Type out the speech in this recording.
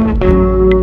Música